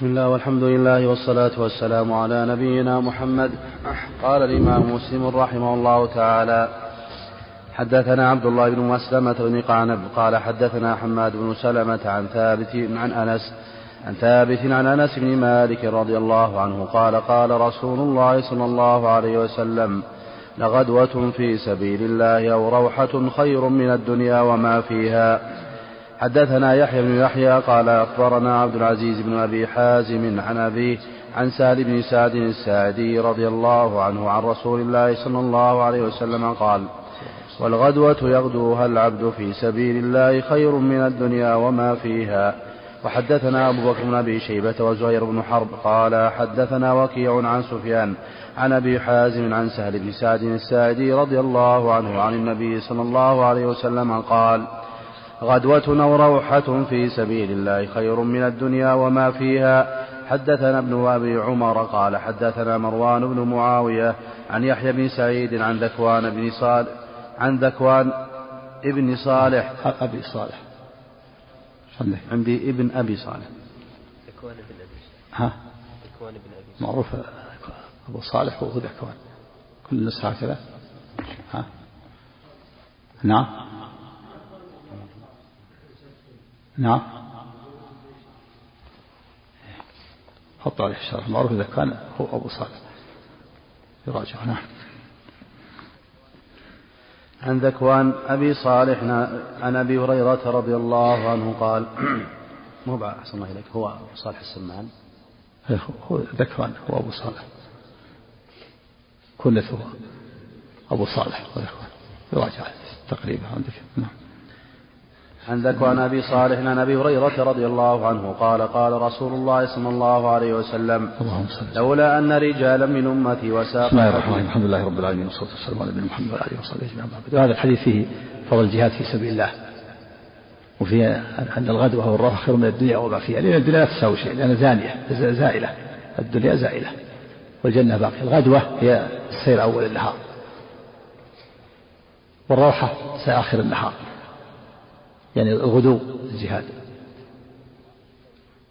بسم الله والحمد لله والصلاة والسلام على نبينا محمد. قال الإمام مسلم رحمه الله تعالى حدثنا عبد الله بن مسلمة بن قعنب قال حدثنا حماد بن سلمة عن ثابت عن أنس عن ثابت عن أنس بن مالك رضي الله عنه قال قال رسول الله صلى الله عليه وسلم لغدوة في سبيل الله أو روحة خير من الدنيا وما فيها. حدثنا يحيى بن يحيى قال أخبرنا عبد العزيز بن أبي حازم عن أبيه عن سهل بن سعد الساعدي رضي الله عنه عن رسول الله صلى الله عليه وسلم قال والغدوة يغدوها العبد في سبيل الله خير من الدنيا وما فيها. وحدثنا أبو بكر بن أبي شيبة وزهير بن حرب قال حدثنا وكيع عن سفيان عن أبي حازم عن سهل بن سعد الساعدي رضي الله عنه عن النبي صلى الله عليه وسلم قال غدوة أو روحة في سبيل الله خير من الدنيا وما فيها. حدثنا ابن أبي عمر قال حدثنا مروان بن معاوية عن يحيى بن سعيد عن ذكوان بن صالح عن ذكوان ابن صالح. أبي صالح. عندي ابن أبي صالح. ذكوان بن أبي ها؟ ذكوان بن أبي معروف أبو صالح وهو ذكوان. كل نسخة هكذا. ها؟ نعم. نعم. حط عليه الشرح معروف إذا كان هو أبو صالح. يراجع. نعم. عن ذكوان أبي صالح عن أبي هريرة رضي الله عنه قال مو أحسن الله إليك. هو صالح السمان. هو ذكوان هو أبو صالح. كنته أبو صالح يراجع تقريبا عندك. نعم. عن ذكوان أبي صالح عن أبي هريرة رضي الله عنه قال قال رسول الله صلى الله عليه وسلم اللهم صل لولا أن رجالا من أمتي وساق بسم الله الرحمن الرحيم. الحمد لله رب العالمين والصلاة والسلام على نبينا محمد وعلى آله وصحبه أجمعين. وهذا الحديث فيه فضل الجهاد في سبيل الله وفيه أن الغدوه والروح خير من الدنيا وما فيها لأن الدنيا لا تساوي شيء لأنها زانية زائلة. الدنيا زائلة والجنة باقية. الغدوة هي السير أول النهار والروحة ساخر النهار. يعني الغدو الجهاد.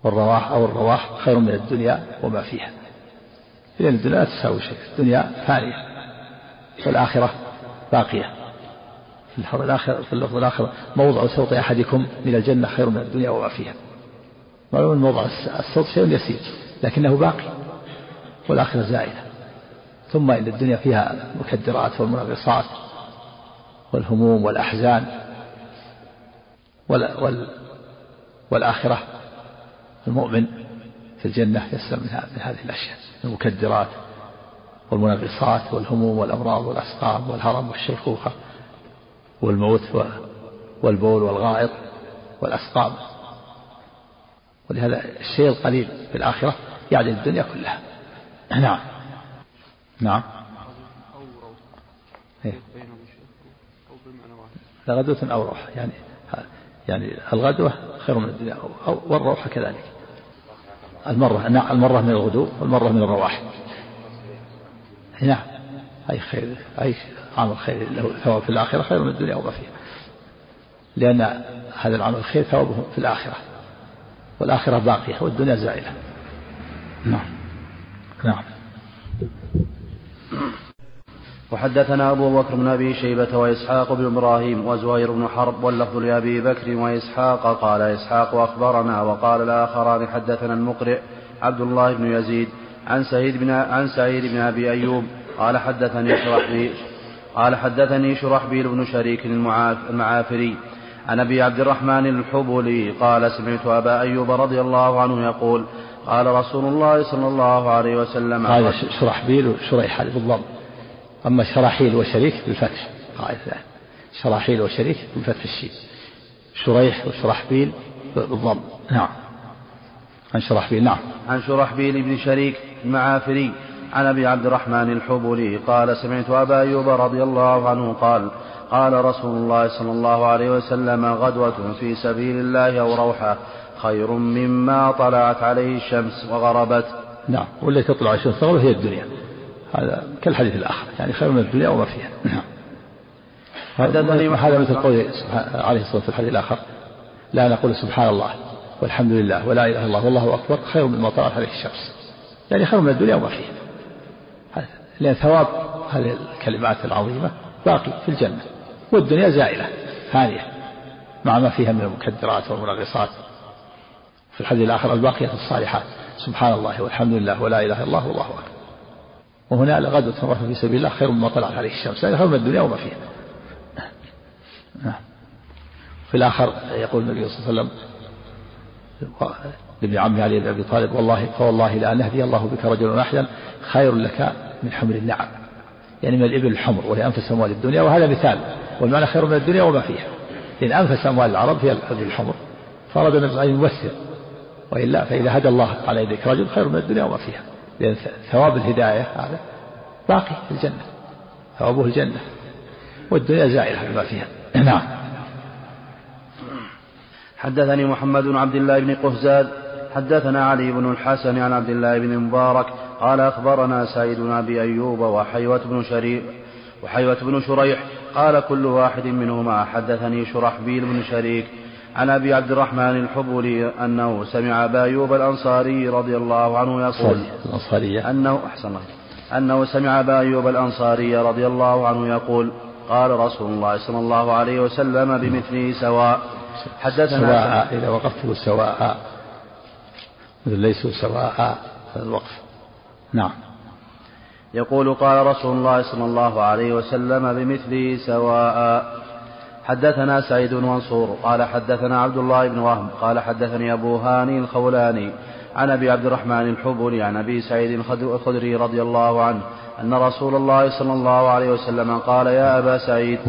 والرواح أو الرواح خير من الدنيا وما فيها. لأن الدنيا لا تساوي شيء الدنيا فانية والآخرة باقية. في الحر الآخر في اللفظ الآخر موضع صوت أحدكم من الجنة خير من الدنيا وما فيها. معلوم موضع الصوت شيء يسير لكنه باقي والآخرة زائلة ثم إن الدنيا فيها المكدرات والمنغصات والهموم والأحزان وال وال والآخرة. المؤمن في الجنة يسلم من هذه الأشياء المكدرات والمنغصات والهموم والأمراض والأسقام والهرم والشيخوخة والموت والبول والغائط والأسقام. ولهذا الشيء القليل في الآخرة يعدل الدنيا كلها. نعم. نعم. إيه. لغدوة أو روح يعني يعني الغدوة خير من الدنيا والروح كذلك. المرة المرة من الغدو والمرة من الرواح. نعم. أي خير أي عمل خير له ثواب في الآخرة خير من الدنيا وما فيها. لأن هذا العمل الخير ثوابه في الآخرة. والآخرة باقية والدنيا زائلة. نعم. نعم. وحدثنا أبو بكر بن أبي شيبة وإسحاق بن إبراهيم وزهير بن حرب واللفظ لأبي بكر وإسحاق قال إسحاق أخبرنا وقال الآخران حدثنا المقرئ عبد الله بن يزيد عن سعيد بن عن سعيد بن أبي أيوب قال حدثني شرحبيل قال حدثني شرحبيل بن شريك المعافري عن أبي عبد الرحمن الحبلي قال سمعت أبا أيوب رضي الله عنه يقول قال رسول الله صلى الله عليه وسلم هذا شرحبيل وشريح بالضبط. أما شراحيل وشريك بالفتح. شراحيل وشريك بفتح الشين شريح وشرحبيل بالضم. نعم. عن شرحبيل نعم. عن شرحبيل بن شريك المعافري. عن أبي عبد الرحمن الحبلي قال سمعت أبا أيوب رضي الله عنه قال قال رسول الله صلى الله عليه وسلم غدوة في سبيل الله أو روحة خير مما طلعت عليه الشمس وغربت. نعم. والتي تطلع الشمس تغرب هي الدنيا. هذا كالحديث الآخر يعني خير من الدنيا وما فيها. نعم. هذا مثل قول عليه الصلاة والسلام في الحديث الآخر لا نقول سبحان الله والحمد لله ولا إله إلا الله والله أكبر خير مما طلعت عليه الشمس. يعني خير من الدنيا وما فيها. لأن ثواب هذه الكلمات العظيمة باقي في الجنة. والدنيا زائلة فانية مع ما فيها من المكدرات والمنغصات. في الحديث الآخر الباقية الصالحات. سبحان الله والحمد لله ولا إله إلا الله والله أكبر. وهنا لغدوة مرة في سبيل الله خير مما طلعت عليه الشمس يعني خير من الدنيا وما فيها. في الآخر يقول النبي صلى الله عليه وسلم لابن عمه علي بن أبي طالب والله فوالله لأن يهدي الله بك رجلا واحدا خير لك من حمر النعم. يعني من الإبل الحمر وهي أنفس أموال الدنيا وهذا مثال والمعنى خير من الدنيا وما فيها. لأن أنفس أموال العرب هي الإبل الحمر فاراد النبي ان يمثل وإلا فإذا هدى الله على يديك رجل خير من الدنيا وما فيها. لأن ثواب الهداية هذا باقي في الجنة. ثوابه الجنة. والدنيا زائلة بما فيها. نعم. حدثني محمد بن عبد الله بن قهزاد حدثنا علي بن الحسن عن عبد الله بن مبارك قال أخبرنا سعيد بن أبي أيوب وحيوة بن شريح وحيوة بن شريح قال كل واحد منهما حدثني شرحبيل بن شريك عن أبي عبد الرحمن الحبولي أنه سمع أبا أيوب الأنصاري رضي الله عنه يقول الأنصارية. أنه أحسن الله. أنه سمع أبا أيوب الأنصاري رضي الله عنه يقول قال رسول الله صلى الله عليه وسلم بمثله سواء. حدثنا سواء إذا وقفت سواء. ليسوا سواء. الوقف. نعم. يقول قال رسول الله صلى الله عليه وسلم بمثله سواء. حدثنا سعيد منصور قال حدثنا عبد الله بن وهم قال حدثني أبو هاني الخولاني عن أبي عبد الرحمن الحبولي عن أبي سعيد الخدري رضي الله عنه أن رسول الله صلى الله عليه وسلم قال يا أبا سعيد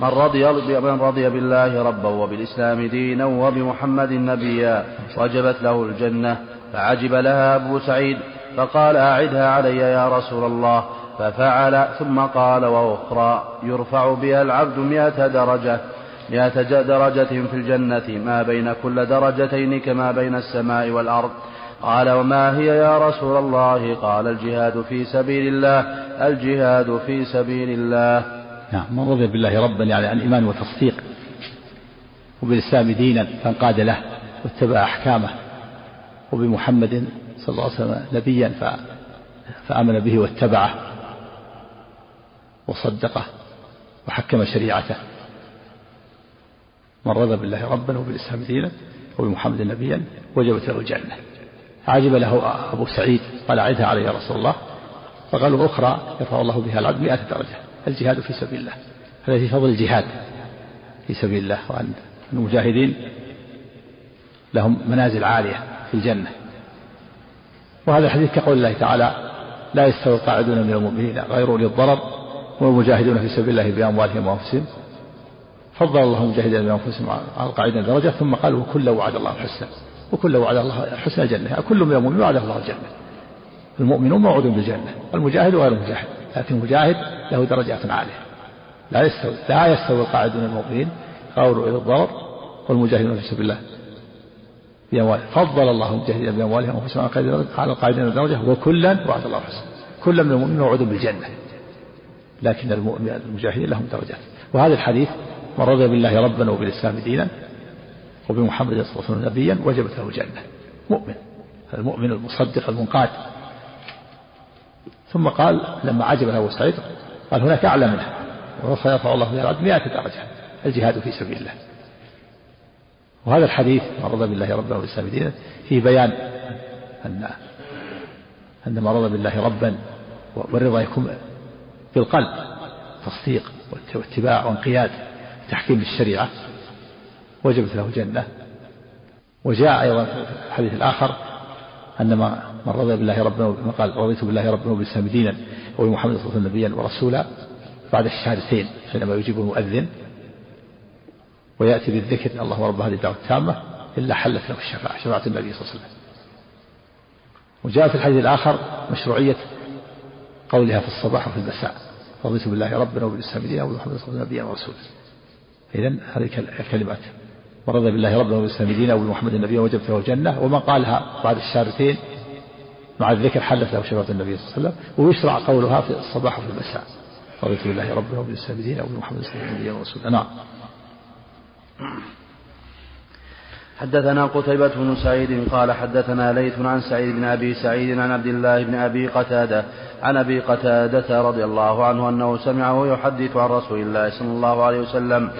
من رضي, من رضي بالله ربا وبالإسلام دينا وبمحمد نبيا وجبت له الجنة فعجب لها أبو سعيد فقال أعدها علي يا رسول الله ففعل ثم قال وأخرى يرفع بها العبد مئة درجة مئة درجة في الجنة ما بين كل درجتين كما بين السماء والأرض. قال وما هي يا رسول الله؟ قال الجهاد في سبيل الله الجهاد في سبيل الله. نعم من رضي بالله ربا يعني عن إيمان وتصديق وبالإسلام دينا فانقاد له واتبع أحكامه وبمحمد صلى الله عليه وسلم نبيا فآمن به واتبعه. وصدقه وحكم شريعته. من رضى بالله ربا وبالإسلام دينا وبمحمد نبيا وجبت له الجنة. عجب له أبو سعيد قال أعدها علي يا رسول الله. فقالوا أخرى يرفع الله بها العبد مئة درجة الجهاد في سبيل الله. هذا في فضل الجهاد في سبيل الله وأن المجاهدين لهم منازل عالية في الجنة. وهذا الحديث كقول الله تعالى لا يستوي القاعدون من المؤمنين غير أولي الضرر والمجاهدون في سبيل الله بأموالهم وأنفسهم فضل الله المجاهدين بأنفسهم على القاعدين درجة ثم قال وكل وعد الله الحسنى وكل وعد الله حسن الجنة يعني كل من المؤمنين وعده الله الجنة المؤمنون موعود بالجنة المجاهد وغير المجاهد لكن المجاهد له درجات عالية لا يستوي لا يستوي القاعدون المؤمنين غير إلى الضرر والمجاهدون في سبيل الله بأموالهم فضل الله المجاهدين بأموالهم وانفسهم على القاعدين درجة وكلا وعد الله الحسنى كل من المؤمنين موعود بالجنة لكن المجاهدين لهم درجات. وهذا الحديث من رضي بالله ربا وبالإسلام دينا وبمحمد صلى الله عليه وسلم نبيا وجبت له الجنة. مؤمن. المؤمن المصدق المنقاد. ثم قال لما عجب أبو سعيد قال هناك أعلى منها وسيرفع الله بها العبد مئة درجة. الجهاد في سبيل الله. وهذا الحديث من رضى بالله ربا والإسلام دينا فيه بيان أن أن من رضى بالله ربا والرضا يكون بالقلب تصديق واتباع وانقياد تحكيم الشريعة وجبت له الجنة وجاء أيضا في الحديث الآخر أن من رضي بالله ربنا قال رضيت بالله ربنا وبالإسلام دينا وبمحمد صلى الله عليه وسلم نبيا ورسولا بعد الشهادتين حينما يجيب المؤذن. ويأتي بالذكر اللهم رب هذه الدعوة التامة إلا حلت له الشفاعة شفاعة النبي صلى الله عليه وسلم. وجاء في الحديث الآخر مشروعية قولها في الصباح وفي المساء. رضيت بالله ربنا وبالإسلام دينا وبمحمد صلى الله عليه وسلم نبيا ورسولا إذا هذه الكلمات. من رضي بالله ربنا وبالإسلام دينا وبمحمد النبي وجبت له الجنة ومن قالها بعد الشهادتين مع الذكر حلت له شفاعة النبي صلى الله عليه وسلم ويشرع قولها في الصباح وفي المساء. رضيت بالله ربنا وبالإسلام دينا وبمحمد صلى الله عليه وسلم نعم. حدثنا قتيبة بن سعيد قال حدثنا ليث عن سعيد بن أبي سعيد عن عبد الله بن أبي قتادة عن أبي قتادة رضي الله عنه أنه سمعه يحدث عن رسول الله صلى الله عليه وسلم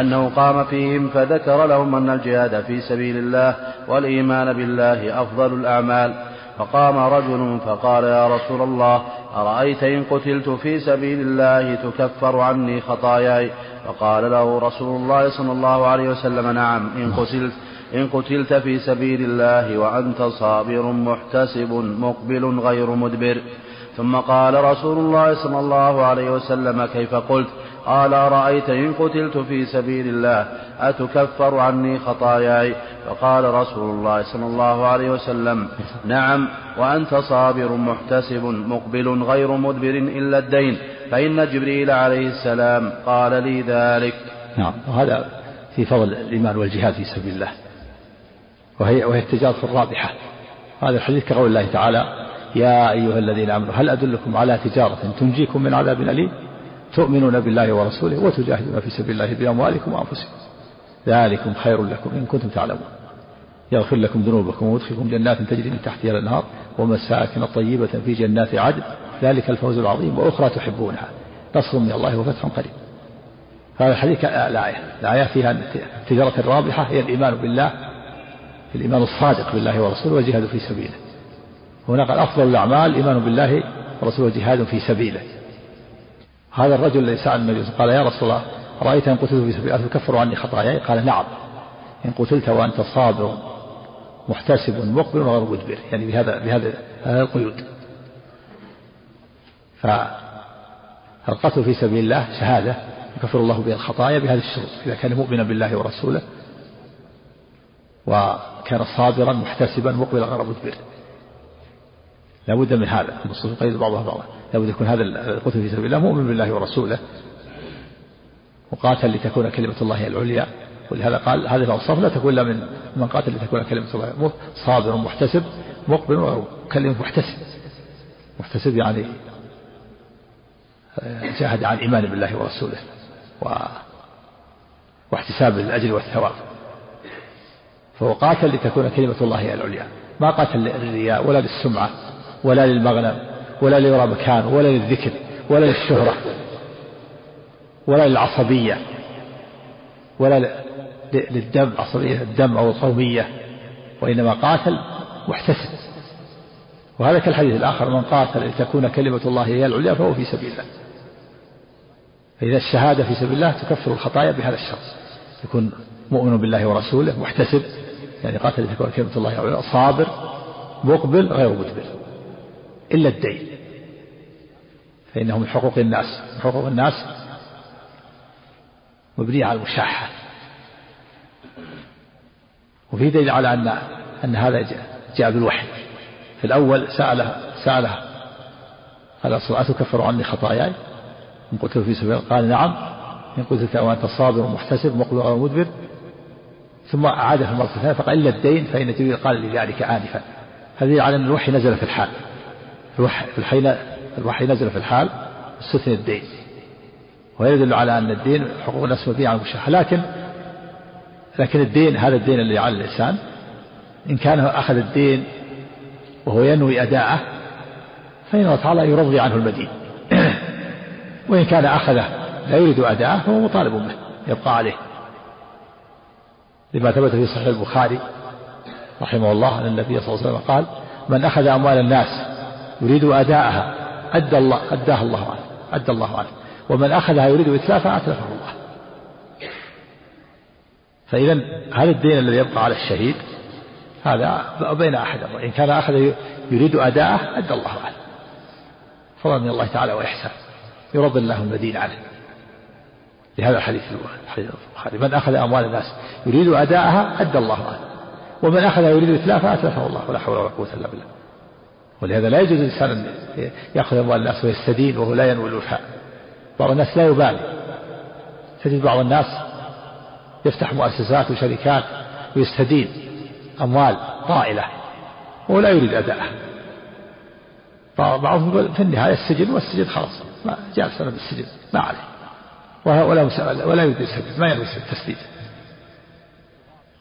أنه قام فيهم فذكر لهم أن الجهاد في سبيل الله والإيمان بالله أفضل الأعمال. فقام رجل فقال يا رسول الله أرأيت إن قتلت في سبيل الله تكفر عني خطاياي؟ فقال له رسول الله صلى الله عليه وسلم نعم إن قتلت. إن قتلت في سبيل الله وأنت صابر محتسب مقبل غير مدبر. ثم قال رسول الله صلى الله عليه وسلم كيف قلت؟ قال أرأيت إن قتلت في سبيل الله أتكفر عني خطاياي؟ فقال رسول الله صلى الله عليه وسلم نعم وأنت صابر محتسب مقبل غير مدبر إلا الدين فإن جبريل عليه السلام قال لي ذلك. نعم وهذا في فضل الإيمان والجهاد في سبيل الله. وهي, وهي التجارة الرابحة. هذا الحديث كقول الله تعالى يا أيها الذين آمنوا هل أدلكم على تجارة تنجيكم من عذاب أليم؟ تؤمنون بالله ورسوله وتجاهدون في سبيل الله بأموالكم وأنفسكم. ذلكم خير لكم إن كنتم تعلمون. يغفر لكم ذنوبكم ويدخلكم جنات تجري من تحتها الأنهار ومساكن طيبة في جنات عدن. ذلك الفوز العظيم وأخرى تحبونها. نصر من الله وفتح قريب. هذا الحديث الآية الآية فيها التجارة الرابحة هي الإيمان بالله الإيمان الصادق بالله ورسوله والجهاد في سبيله. هنا قال أفضل الأعمال الإيمان بالله ورسوله جهاد في سبيله. هذا الرجل الذي سأل النبي قال يا رسول الله رأيت إن قتلت في سبيل الله تكفر عني خطاياي؟ قال نعم. إن قتلت وأنت صابر محتسب مقبل وغير مدبر. يعني بهذا بهذا هذا القيود. فالقتل في سبيل الله شهادة يكفر الله بها الخطايا بهذه الشروط. إذا كان مؤمنا بالله ورسوله وكان صابرا محتسبا مقبلا غير مدبر لا بد من هذا. النصوص يقيد بعضها بعضا. لا بد يكون هذا القتل في سبيل الله. مؤمن بالله ورسوله. وقاتل لتكون كلمة الله العليا. ولهذا قال هذه الأوصاف لا تكون إلا من من قاتل لتكون كلمة الله. صابر محتسب مقبل كلمة محتسب. محتسب يعني آه، جاهد عن الإيمان بالله ورسوله و واحتساب الأجر والثواب. فهو قاتل لتكون كلمة الله هي العليا. ما قاتل للرياء ولا للسمعة ولا للمغنم ولا ليرى مكان ولا للذكر ولا للشهرة ولا للعصبية ولا للدم عصبية الدم أو القومية وإنما قاتل محتسب. وهذا كالحديث الآخر من قاتل لتكون كلمة الله هي العليا فهو في سبيل الله. فإذا الشهادة في سبيل الله تكفر الخطايا بهذا الشرط يكون مؤمن بالله ورسوله محتسب يعني قاتل لتكون كلمة الله العليا صابر مقبل غير مدبر. إلا الدين. فإنه من حقوق الناس. من حقوق الناس مبنية على المشاحة. وفي دليل على أن أن هذا جاء بالوحي. في الأول سأله سأله قال أتكفر عني خطاياي؟ إن قلت في سبيل قال نعم. إن قلت وأنت صابر محتسب مقبل أو مدبر ثم أعاد في المرة الثانية فقال إلا الدين فإن جبريل قال لذلك آنفا. هذه على أن الوحي نزل في الحال. الوحي, الوحي, نزل في الحال استثنى الدين. ويدل على أن الدين حقوق الناس مبنية على المشاحة لكن لكن الدين هذا الدين اللي على الإنسان إن كان أخذ الدين وهو ينوي أداءه فإن الله تعالى يرضي عنه المدين. وإن كان أخذه لا يريد أداءه فهو مطالب به يبقى عليه. لما ثبت في صحيح البخاري رحمه الله أن النبي صلى الله عليه وسلم قال من أخذ أموال الناس يريد أداءها أدى الله أداها الله عنه أدى الله عنه. ومن أخذها يريد إتلافها أتلفه الله. فإذا هذا الدين الذي يبقى على الشهيد هذا بين أحد إن كان أخذ يريد أداءه أدى الله عنه. فضل من الله تعالى وإحسان يرضي الله المدين عنه. لهذا الحديث البخاري. من أخذ أموال الناس يريد أداءها أدى الله عنه. ومن أخذها يريد إتلافها أتلفه الله ولا حول ولا قوة إلا بالله. ولهذا لا يجوز الإنسان أن يأخذ أموال الناس ويستدين وهو لا ينوي الوفاء بعض الناس لا يبالي. تجد بعض الناس يفتح مؤسسات وشركات ويستدين أموال طائلة وهو لا يريد أداءها. بعضهم في النهاية السجن والسجن خلاص جاء سنة بالسجن ما عليه. ولا ولا يريد السجن ما يريد التسديد.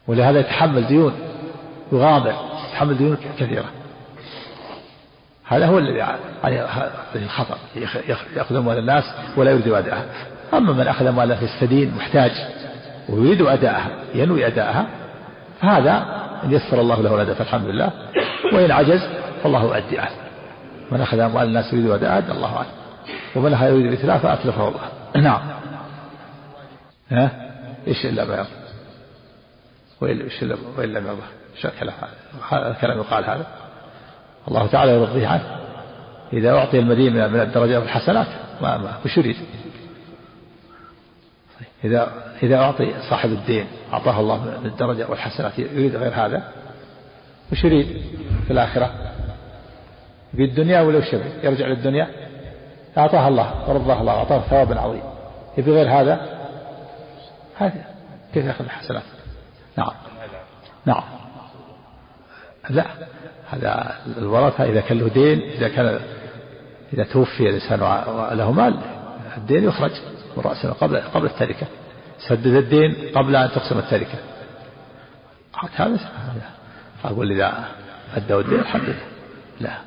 ولهذا يتحمل ديون يغامر يتحمل ديون كثيرة. هذا هو الذي عليه الخطر يأخذ أموال الناس ولا يريد أداءها. أما من أخذ أمواله يستدين محتاج ويريد أداءها ينوي أداءها فهذا إن يسر الله له الأداء فالحمد لله. وإن عجز فالله يؤدي عنه. من أخذ أموال الناس يريد أداءها أدى الله عنه. ومن أخذ يريد الإتلاف فأتلفه الله. نعم. ها؟ إيش إلا بياض وإلا إيش إلا وإلا بياض شو الكلام هذا؟ الكلام يقال هذا. الله تعالى يرضيه عنه. إذا أعطي المدين من الدرجات والحسنات ما ما وش يريد؟ إذا إذا أعطي صاحب الدين أعطاه الله من الدرجة والحسنات يريد غير هذا؟ وش يريد في الآخرة؟ في الدنيا ولو شبه يرجع للدنيا؟ أعطاه الله ورضاه الله أعطاه ثوابا عظيم. يبي غير هذا؟ هذا كيف يأخذ الحسنات؟ نعم. نعم. لا هذا الورثة إذا كان له دين إذا كان إذا توفي الإنسان وله مال الدين يخرج من رأسه قبل قبل التركة. سدد الدين قبل أن تقسم التركة. هذا أقول إذا أدوا الدين الحمد لله. لا.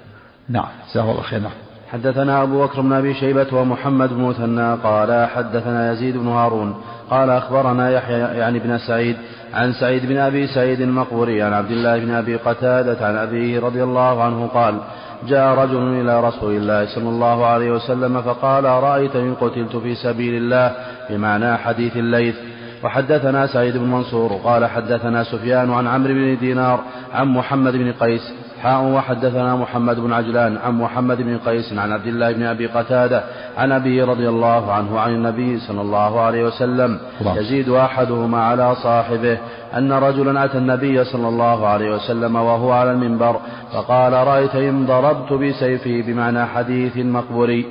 نعم. جزاه الله خير. نعم. حدثنا أبو بكر بن أبي شيبة ومحمد بن مثنى قال حدثنا يزيد بن هارون قال أخبرنا يحيى يعني بن سعيد عن سعيد بن أبي سعيد المقبوري عن عبد الله بن أبي قتادة عن أبيه رضي الله عنه قال جاء رجل إلى رسول الله صلى الله عليه وسلم فقال أرأيت إن قتلت في سبيل الله بمعنى حديث الليث؟ وحدثنا سعيد بن منصور قال حدثنا سفيان عن عمرو بن دينار عن محمد بن قيس حاء وحدثنا محمد بن عجلان عن محمد بن قيس عن عبد الله بن أبي قتادة عن أبي رضي الله عنه عن النبي صلى الله عليه وسلم. يزيد أحدهما على صاحبه أن رجلا أتى النبي صلى الله عليه وسلم وهو على المنبر فقال رأيت إن ضربت بسيفي بمعنى حديث مقبوري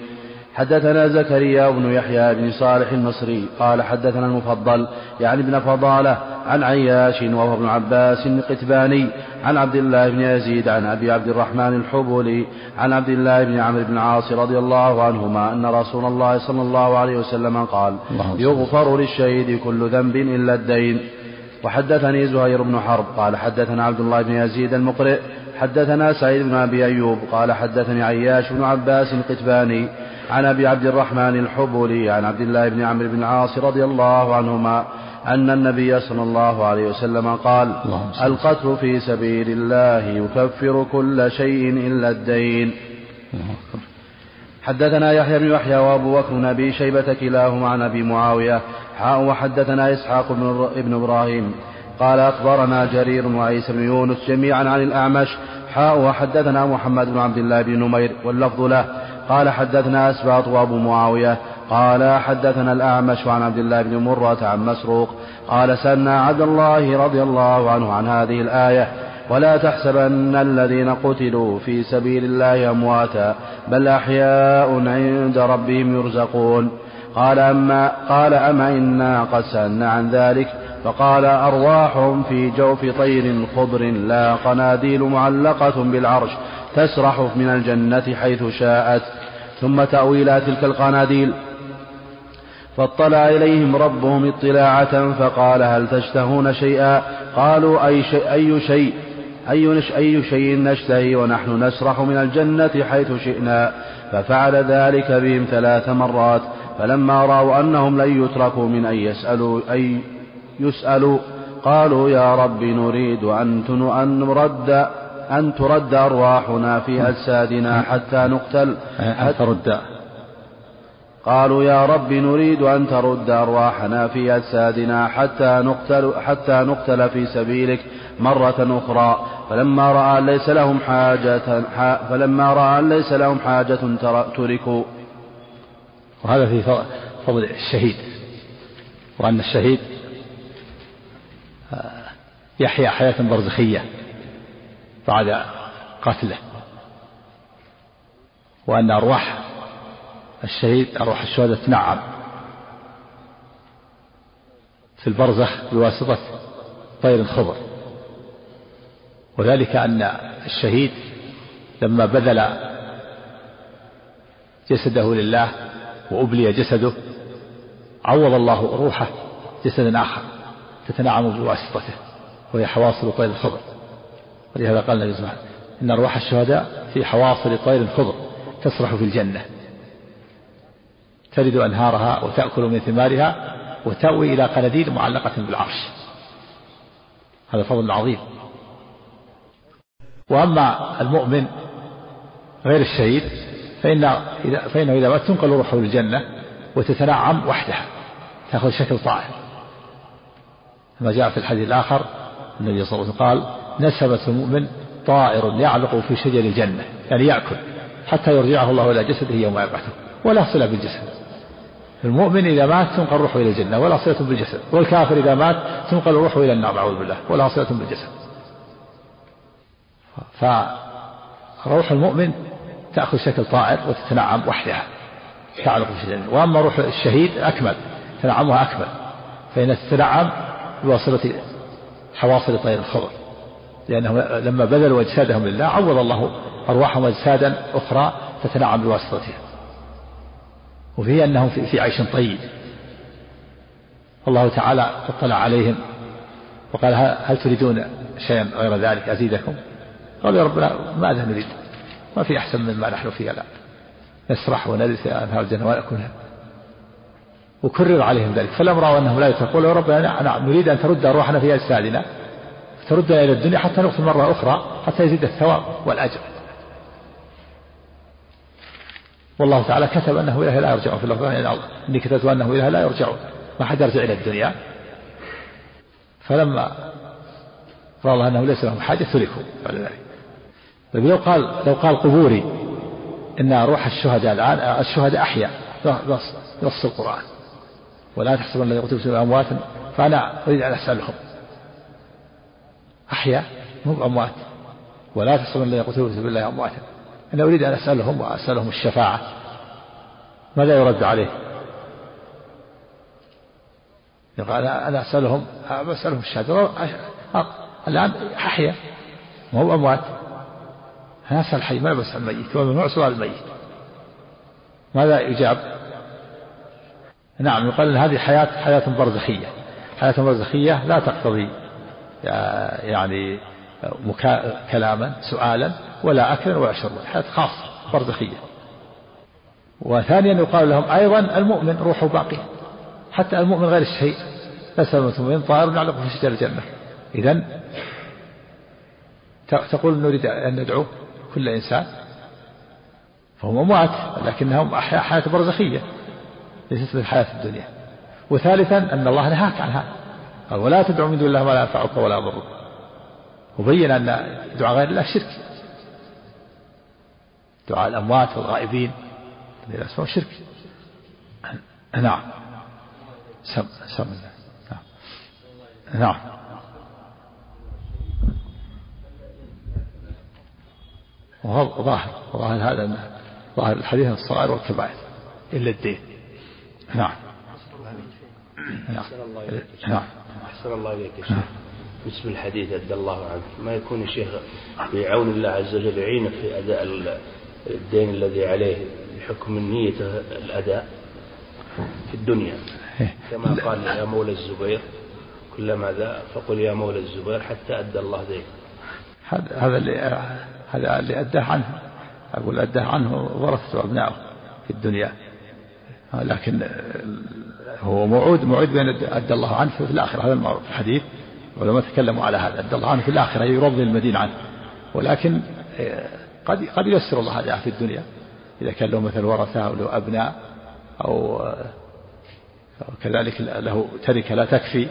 حدثنا زكريا بن يحيى بن صالح المصري قال حدثنا المفضل يعني ابن فضالة عن عياش وهو ابن عباس القتباني عن عبد الله بن يزيد عن أبي عبد الرحمن الحبولي عن عبد الله بن عمرو بن العاص رضي الله عنهما أن رسول الله صلى الله عليه وسلم قال يغفر للشهيد كل ذنب إلا الدين. وحدثني زهير بن حرب قال حدثنا عبد الله بن يزيد المقرئ حدثنا سعيد بن أبي أيوب قال حدثني عياش بن عباس القتباني عن أبي عبد الرحمن الحبولي عن عبد الله بن عمرو بن العاص رضي الله عنهما أن النبي صلى الله عليه وسلم قال القتل في سبيل الله يكفر كل شيء إلا الدين. حدثنا يحيى بن يحيى وأبو بكر بن أبي شيبة كلاهما عن أبي معاوية حاء وحدثنا إسحاق بن, ابن إبراهيم. قال أخبرنا جرير وعيسى بن يونس جميعا عن الأعمش حاء وحدثنا محمد بن عبد الله بن نمير واللفظ له قال حدثنا أسباط وأبو معاوية قال حدثنا الأعمش عن عبد الله بن مرة عن مسروق قال سألنا عبد الله رضي الله عنه عن هذه الآية ولا تحسبن الذين قتلوا في سبيل الله أمواتا بل أحياء عند ربهم يرزقون. قال أما قال أما إنا قد سألنا عن ذلك فقال أرواح في جوف طير خضر لا قناديل معلقة بالعرش تسرح من الجنة حيث شاءت. ثم تأويلا تلك القناديل. فاطلع إليهم ربهم اطلاعة فقال هل تشتهون شيئا؟ قالوا أي شيء أي شيء أي, أي شيء نشتهي ونحن نسرح من الجنة حيث شئنا. ففعل ذلك بهم ثلاث مرات. فلما رأوا أنهم لن يتركوا من أن يسألوا أي يسألوا قالوا يا رب نريد أن نرد أن ترد أرواحنا في أجسادنا حتى نقتل. أن ترد. قالوا يا رب نريد أن ترد أرواحنا في أجسادنا حتى نقتل حتى نقتل في سبيلك مرة أخرى. فلما رأى ليس لهم حاجة فلما رأى ليس لهم حاجة تركوا. وهذا في فضل الشهيد. وأن الشهيد يحيا حياة برزخية. بعد قتله وأن أرواح الشهيد أرواح الشهداء تنعم في البرزخ بواسطة طير الخضر. وذلك أن الشهيد لما بذل جسده لله وأبلي جسده عوض الله روحه جسدا آخر تتنعم بواسطته وهي حواصل طير الخضر. ولهذا قال النبي صلى الله عليه وسلم إن أرواح الشهداء في حواصل طير الخضر تسرح في الجنة. تلد أنهارها وتأكل من ثمارها وتأوي إلى قناديل معلقة بالعرش. هذا فضل عظيم. وأما المؤمن غير الشهيد فإن إذا فإنه إذا مات تنقل روحه للجنة وتتنعم وحدها تأخذ شكل طائر. كما جاء في الحديث الآخر النبي صلى الله عليه وسلم قال نسبة المؤمن طائر يعلق في شجر الجنة يعني يأكل حتى يرجعه الله إلى جسده يوم يبعثه ولا صلة بالجسد. المؤمن إذا مات تنقل روحه إلى الجنة ولا صلة بالجسد. والكافر إذا مات تنقل روحه إلى النار أعوذ بالله ولا صلة بالجسد. فروح المؤمن تأخذ شكل طائر وتتنعم وحدها تعلق في الجنة وأما روح الشهيد أكمل تنعمها أكمل فإن تتنعم بواسطة حواصل طير الخضر. لأنهم لما بذلوا أجسادهم لله عوض الله أرواحهم أجسادا أخرى تتنعم بواسطتها. وفيه أنهم في عيش طيب. الله تعالى اطلع عليهم وقال هل تريدون شيئا غير ذلك؟ أزيدكم. قالوا يا ربنا ماذا نريد؟ ما في أحسن مما نحن فيه الآن. نسرح ونرث أنهار الجنة ونأكلها وكرر عليهم ذلك. فلم رأوا أنهم لا يتقون. يا ربنا نعم نريد أن ترد أرواحنا في أجسادنا. تردنا إلى الدنيا حتى نقتل مرة أخرى حتى يزيد الثواب والأجر. والله تعالى كتب أنه إله لا يرجعون في اللفظ إني كتبت أنه إله لا يرجعون ما حد يرجع إلى الدنيا. فلما رأى الله أنه ليس لهم حاجة تركوا. بعد ذلك طيب لو قال لو قال قبوري إن روح الشهداء الآن الشهداء أحياء نص نص القرآن. ولا تحسبن الذين قتلوا أمواتا فأنا أريد أن أسألهم. أحياء هم أموات ولا تحسبن الذين قتلوا في سبيل الله أمواتا. أنا أريد أن أسألهم وأسألهم الشفاعة. ماذا يرد عليه؟ يقول أنا أسألهم أسألهم الشهادة. الآن أحيا ما هو أموات أنا أسأل الحي ما بسأل الميت. هو ممنوع سؤال الميت. ماذا يجاب؟ نعم يقال هذه حياة حياة برزخية. حياة برزخية لا تقتضي يعني مكا... كلاما سؤالا ولا أكلا ولا شربا حياة خاصة برزخية وثانيا يقال لهم أيضا المؤمن روحه باقية حتى المؤمن غير الشهيد. ليس المؤمن طائر يعلق في شجر الجنة. إذا تقول نريد أن ندعو كل إنسان. فهم أموات لكنهم أحياء حياة برزخية. ليست مثل الحياة الدنيا. وثالثا أن الله نهاك عن هذا. ولا تدعو من دون الله ما لا ينفعك ولا يضرك. وبين أن دعاء غير الله شرك. دعاء الأموات والغائبين هذا اسمه شرك. نعم. سم سم نعم. نعم. وهو ظاهر. ظاهر هذا ظاهر الحديث الصغائر والكبائر إلا الدين. نعم. نعم. نعم. أحسن الله إليك يا شيخ. باسم الحديث أدى الله عنه. ما يكون الشيخ بعون الله عز وجل يعينه في أداء الدين الذي عليه بحكم النية الأداء في الدنيا. إيه. كما قال يا مولى الزبير كلما ذا فقل يا مولى الزبير حتى أدى الله دين هذا هذا اللي هذا اللي أداه عنه. أقول أداه عنه ورثته أبنائه في الدنيا. لكن هو موعود موعود بأن أدى الله عنه في الآخرة هذا المعروف في الحديث. ولما تكلموا على هذا أدى الله عنه في الآخرة يرضي المدين عنه. ولكن آه، قد قد ييسر الله هذا في الدنيا. إذا كان له مثل ورثة أو له أبناء أو آه، كذلك له تركة لا تكفي.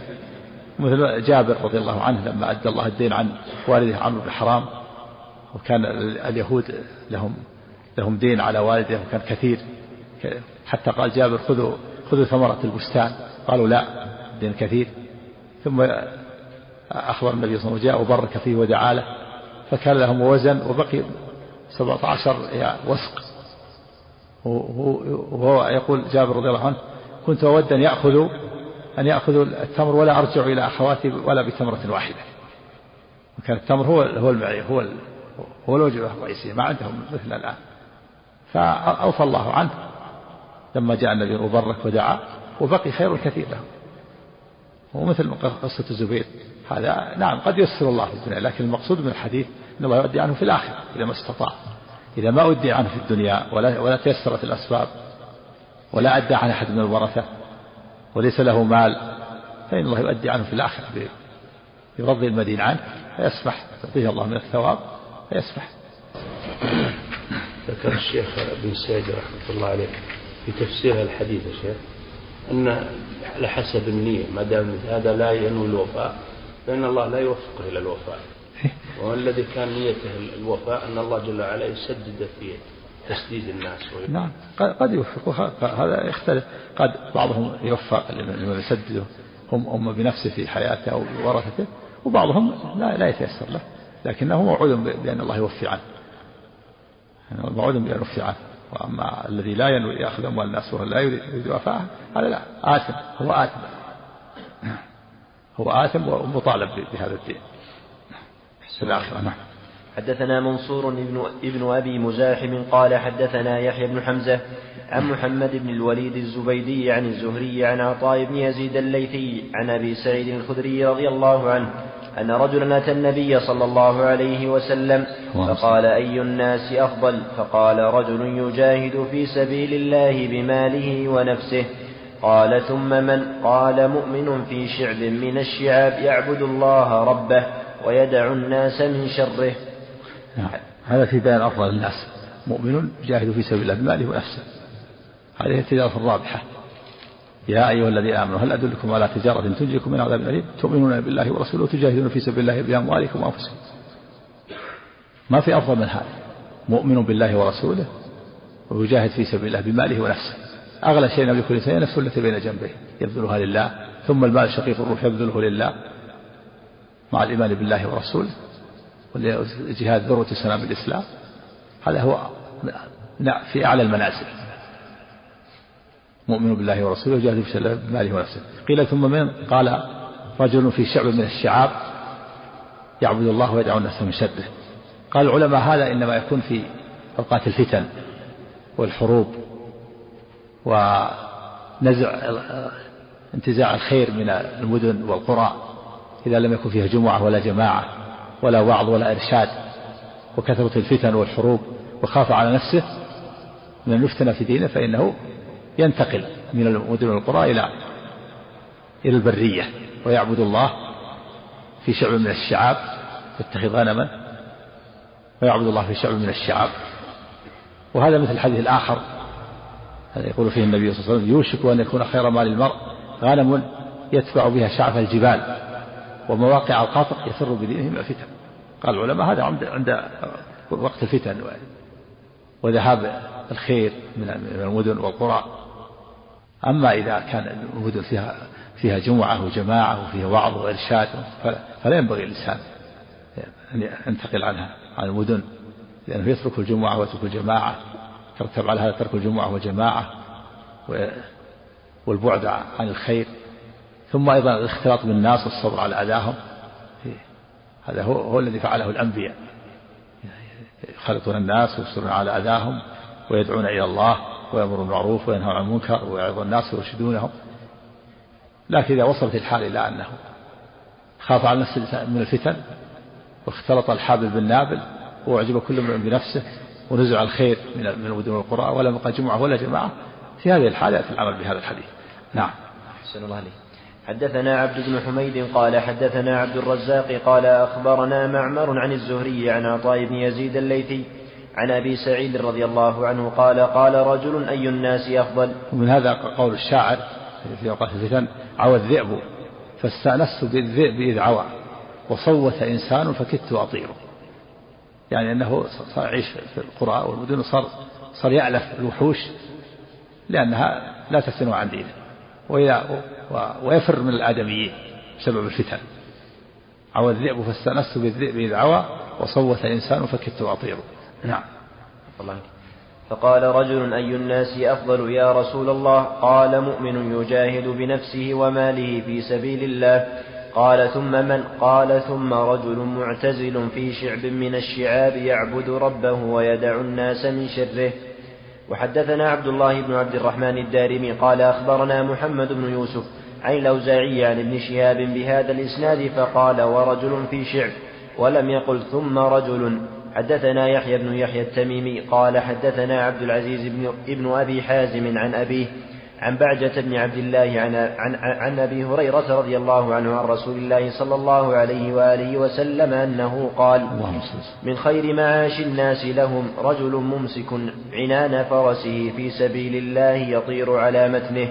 مثل جابر رضي الله عنه لما أدى الله الدين عن والده عمرو بن حرام وكان اليهود لهم لهم دين على والده وكان كثير. حتى قال جابر خذوا خذوا ثمرة البستان. قالوا لا دين كثير. ثم أخبر النبي صلى الله عليه وسلم جاء وبرك فيه ودعا له فكان لهم وزن وبقي سبعة عشر وسق. وهو يقول جابر رضي الله عنه كنت أود أن يأخذوا أن يأخذوا التمر ولا أرجع إلى أخواتي ولا بتمرة واحدة. وكان التمر هو هو المعي هو هو الوجبة الرئيسية ما عندهم مثل الآن. فأوفى الله عنه. لما جاء النبي وبرك ودعا وبقي خير كثير له ومثل قصة الزبير. هذا نعم قد يسر الله في الدنيا لكن المقصود من الحديث أن الله يؤدي عنه في الآخرة إذا ما استطاع إذا ما أدي عنه في الدنيا ولا ولا تيسرت الأسباب ولا أدى عن أحد من الورثة وليس له مال فإن الله يؤدي عنه في الآخرة يرضي المدين عنه فيسمح يعطيه الله من الثواب فيسمح. ذكر الشيخ بن سعيد رحمة الله عليه. في تفسير الحديث يا شيخ أن على حسب النية ما دام هذا لا ينوي الوفاء فإن الله لا يوفقه إلى الوفاء. والذي كان نيته الوفاء أن الله جل وعلا يسدد في تسديد الناس. نعم قد يوفق هذا يختلف. قد بعضهم يوفق لمن يسدده هم هم بنفسه في حياته أو ورثته وبعضهم لا لا يتيسر له لكنه موعود بأن الله يوفي عنه. موعود بأن يوفي عنه. وأما الذي لا ينوي يأخذ أموال الناس وهو لا يريد وفاءها هذا لا آثم هو آثم. هو آثم ومطالب بهذا الدين. في الآخرة نعم حدثنا منصور ابن, ابن أبي مزاحم قال حدثنا يحيى بن حمزة عن محمد بن الوليد الزبيدي عن الزهري عن عطاء بن يزيد الليثي عن أبي سعيد الخدري رضي الله عنه أن رجلا أتى النبي صلى الله عليه وسلم فقال أي الناس أفضل؟ فقال رجل يجاهد في سبيل الله بماله ونفسه. قال ثم من؟ قال مؤمن في شعب من الشعاب يعبد الله ربه ويدع الناس من شره. نعم. هذا في بيان أفضل الناس. مؤمن يجاهد في سبيل الله بماله ونفسه. هذه التجارة الرابحة. يا أيها الذين آمنوا هل أدلكم على تجارة تنجيكم من عذاب أليم؟ تؤمنون بالله ورسوله وتجاهدون في سبيل الله بأموالكم وأنفسكم. ما في أفضل من هذا؟ مؤمن بالله ورسوله ويجاهد في سبيل الله بماله ونفسه. أغلى شيء يملك الإنسان نفسه التي بين جنبيه. يبذلها لله ثم المال شقيق الروح يبذله لله. مع الإيمان بالله ورسوله والجهاد ذروة سلام الإسلام هذا هو في أعلى المنازل. مؤمن بالله ورسوله وجاهد في سبيل بماله ونفسه. قيل ثم من؟ قال رجل في شعب من الشعاب يعبد الله ويدعو الناس من شره قال العلماء هذا إنما يكون في أوقات الفتن والحروب ونزع انتزاع الخير من المدن والقرى إذا لم يكن فيها جمعة ولا جماعة ولا وعظ ولا إرشاد وكثرة الفتن والحروب وخاف على نفسه من يفتن في دينه فإنه ينتقل من المدن والقرى إلى إلى البرية ويعبد الله في شعب من الشعاب يتخذ غنما ويعبد الله في شعب من الشعاب وهذا مثل الحديث الآخر. هذا يقول فيه النبي صلى الله عليه وسلم يوشك أن يكون خير مال المرء غنم يتبع بها شعف الجبال ومواقع القطر يفر بدينه من الفتن. قال العلماء هذا عند عند وقت الفتن وذهاب الخير من المدن والقرى. أما إذا كان المدن فيها فيها جمعة وجماعة وفيها وعظ وإرشاد فلا ينبغي الإنسان أن ينتقل عنها عن المدن لأنه يترك الجمعة ويترك الجماعة. ترتب على هذا ترك الجمعة والجماعة والبعد عن الخير. ثم أيضا الاختلاط بالناس والصبر على أذاهم. هذا هو, هو الذي فعله الأنبياء. يخلطون الناس ويصرون على أذاهم ويدعون إلى الله. ويأمرون بالمعروف وينهون عن المنكر ويعظ الناس ويرشدونهم. لكن إذا وصلت الحال إلى أنه خاف على نفسه من الفتن واختلط الحابل بالنابل وأعجب كل من بنفسه ونزع الخير من المدن والقرى ولا بقى جمعة ولا جماعة في هذه الحالة يأتي العمل بهذا الحديث. نعم. أحسن الله عليك حدثنا عبد بن حميد قال حدثنا عبد الرزاق قال أخبرنا معمر عن الزهري عن عطاء بن يزيد الليثي عن أبي سعيد رضي الله عنه قال قال رجل أي الناس أفضل؟ ومن هذا قول الشاعر في أوقات الفتن عوى الذئب فاستأنست بالذئب إذ عوى وصوت إنسان فكدت أطيره. يعني أنه صار يعيش في القرى والمدن صار صار يألف الوحوش لأنها لا تفتن عن دينه ويفر من الآدميين بسبب الفتن. عوى الذئب فاستأنست بالذئب إذ عوى وصوت إنسان فكدت أطيره. نعم. الله فقال رجل أي الناس أفضل يا رسول الله؟ قال مؤمن يجاهد بنفسه وماله في سبيل الله. قال ثم من؟ قال ثم رجل معتزل في شعب من الشعاب يعبد ربه ويدع الناس من شره. وحدثنا عبد الله بن عبد الرحمن الدارمي قال أخبرنا محمد بن يوسف عن الأوزاعي عن ابن شهاب بهذا الإسناد فقال ورجل في شعب ولم يقل ثم رجل حدثنا يحيى بن يحيى التميمي قال حدثنا عبد العزيز بن ابن أبي حازم عن أبيه عن بعجة بن عبد الله عن, عن, عن أبي هريرة رضي الله عنه عن رسول الله صلى الله عليه وآله وسلم أنه قال من خير معاش الناس لهم رجل ممسك عنان فرسه في سبيل الله يطير على متنه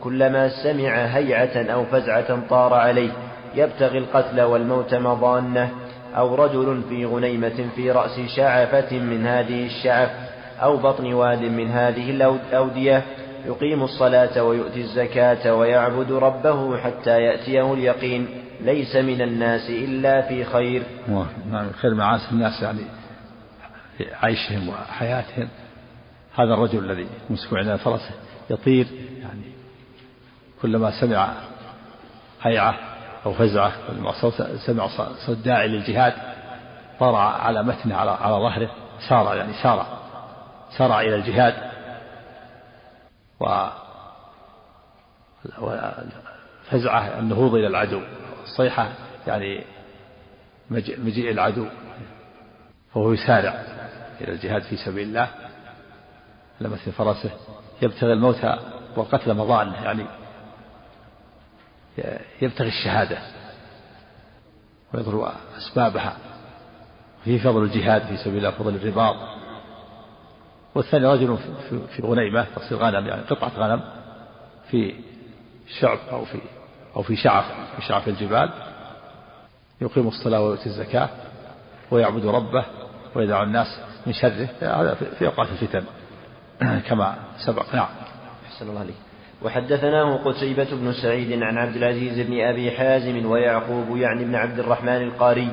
كلما سمع هيعة أو فزعة طار عليه يبتغي القتل والموت مضانة أو رجل في غنيمة في رأس شعفة من هذه الشعف أو بطن واد من هذه الأودية يقيم الصلاة ويؤتي الزكاة ويعبد ربه حتى يأتيه اليقين. ليس من الناس إلا في خير. نعم خير معاش الناس يعني في عيشهم وحياتهم. هذا الرجل الذي يمسك عند فرسه يطير يعني كلما سمع هيعة أو فزعة سمع صوت داعي للجهاد طار على متنه على على ظهره سار يعني سار سار إلى الجهاد. و فزعة النهوض إلى العدو الصيحة يعني مجيء العدو فهو يسارع إلى الجهاد في سبيل الله. لمس فرسه يبتغي الموت والقتل مضانه يعني يبتغي الشهادة ويضرب أسبابها فيه فضل الجهاد في سبيل الله فضل الرباط والثاني رجل في غنيمة تصير غنم يعني قطعة غنم في شعب أو في أو في شعف في شعف الجبال. يقيم الصلاة ويؤتي الزكاة ويعبد ربه ويدع الناس من شره. هذا في أوقات الفتن كما سبق. نعم. أحسن الله عليك. وحدثناه قتيبة بن سعيد عن عبد العزيز بن أبي حازم ويعقوب يعني بن عبد الرحمن القاري.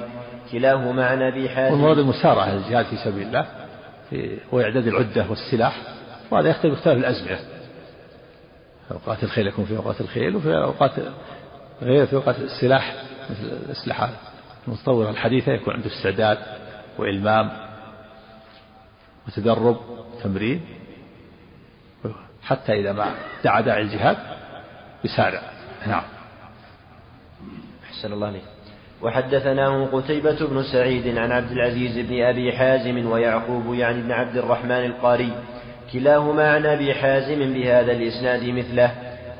كلاهما عن أبي حازم. والمراد المسارعة الجهاد في سبيل الله في وإعداد العدة والسلاح. وهذا يختلف باختلاف الأزمنة أوقات الخيل يكون في أوقات الخيل وفي أوقات غير في أوقات السلاح مثل الأسلحة المتطورة الحديثة يكون عنده استعداد وإلمام وتدرب تمرين. حتى إذا ما دعا داعي الجهاد يسارع نعم. أحسن الله عليك وحدثناه قتيبة بن سعيد عن عبد العزيز بن أبي حازم ويعقوب يعني بن عبد الرحمن القاري كلاهما عن أبي حازم بهذا الإسناد مثله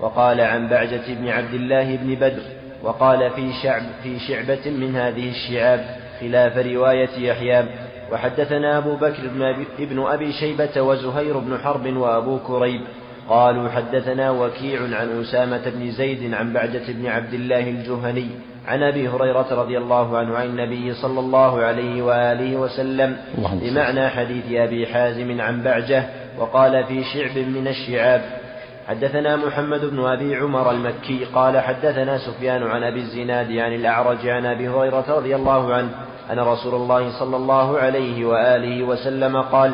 وقال عن بعجة بن عبد الله بن بدر وقال في شعب في شعبة من هذه الشعاب خلاف رواية يحيى وحدثنا أبو بكر بن أبي, شيبة وزهير بن حرب وأبو كريب قالوا حدثنا وكيع عن أسامة بن زيد عن بعجة بن عبد الله الجهني عن أبي هريرة رضي الله عنه عن النبي صلى الله عليه وآله وسلم بمعنى حديث أبي حازم عن بعجة وقال في شعب من الشعاب حدثنا محمد بن أبي عمر المكي قال حدثنا سفيان عن أبي الزناد عن الأعرج عن أبي هريرة رضي الله عنه أن رسول الله صلى الله عليه وآله وسلم قال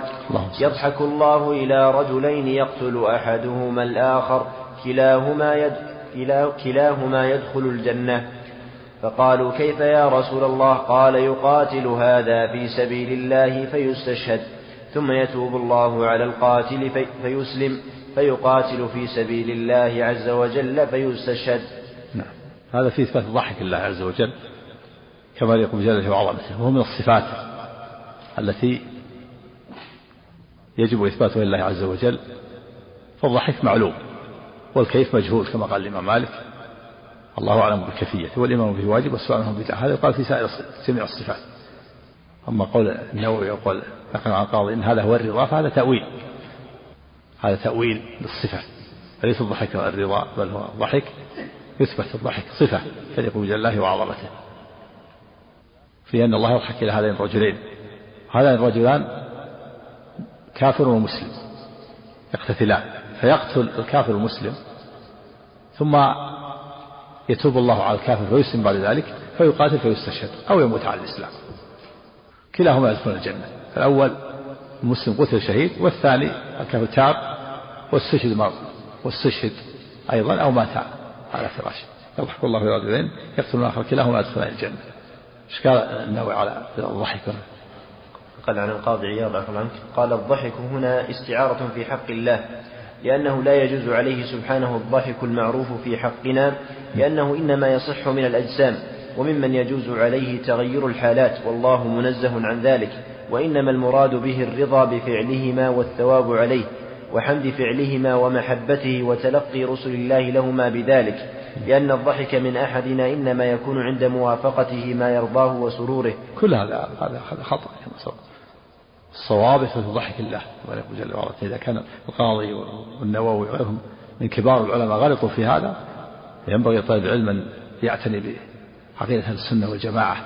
يضحك الله إلى رجلين يقتل أحدهما الآخر كلاهما يد كلاهما يدخل الجنة. فقالوا كيف يا رسول الله؟ قال يقاتل هذا في سبيل الله فيستشهد ثم يتوب الله على القاتل في فيسلم فيقاتل في سبيل الله عز وجل فيستشهد. نعم. هذا في إثبات ضحك الله عز وجل. كما يقول بجلاله وعظمته وهو من الصفات التي يجب إثباتها لله عز وجل فالضحك معلوم والكيف مجهول كما قال الإمام مالك. الله أعلم بكيفيته والإمام به واجب والسؤال عنه بدعة. هذا يقال في سائر جميع الصفات. أما قول النووي يقول نقل عن القاضي إن هذا هو الرضا فهذا تأويل. هذا تأويل للصفة. فليس الضحك الرضا بل هو الضحك يثبت الضحك صفة تليق بجل الله وعظمته. في أن الله يضحك إلى هذين الرجلين. هذان الرجلان كافر ومسلم يقتتلان فيقتل الكافر المسلم ثم يتوب الله على الكافر فيسلم بعد ذلك فيقاتل فيستشهد أو يموت على الإسلام. كلاهما يدخلون الجنة. الأول المسلم قتل شهيد والثاني الكافر تاب واستشهد مرض واستشهد أيضا أو مات على فراشه. يضحك الله الرجلين يقتل الآخر كلاهما يدخلان الجنة. إشكال النووي على الضحك. قال عن القاضي عياض عفوا عنك قال الضحك هنا استعارة في حق الله لأنه لا يجوز عليه سبحانه الضحك المعروف في حقنا لأنه إنما يصح من الأجسام وممن يجوز عليه تغير الحالات والله منزه عن ذلك وإنما المراد به الرضا بفعلهما والثواب عليه وحمد فعلهما ومحبته وتلقي رسل الله لهما بذلك. لأن الضحك من أحدنا إنما يكون عند موافقته ما يرضاه وسروره. كل هذا هذا خطأ الصواب يثبت ضحك الله يقول جل وعلا. إذا كان القاضي والنووي وغيرهم من كبار العلماء غلطوا في هذا ينبغي طالب أن يعتني بعقيدة أهل السنة والجماعة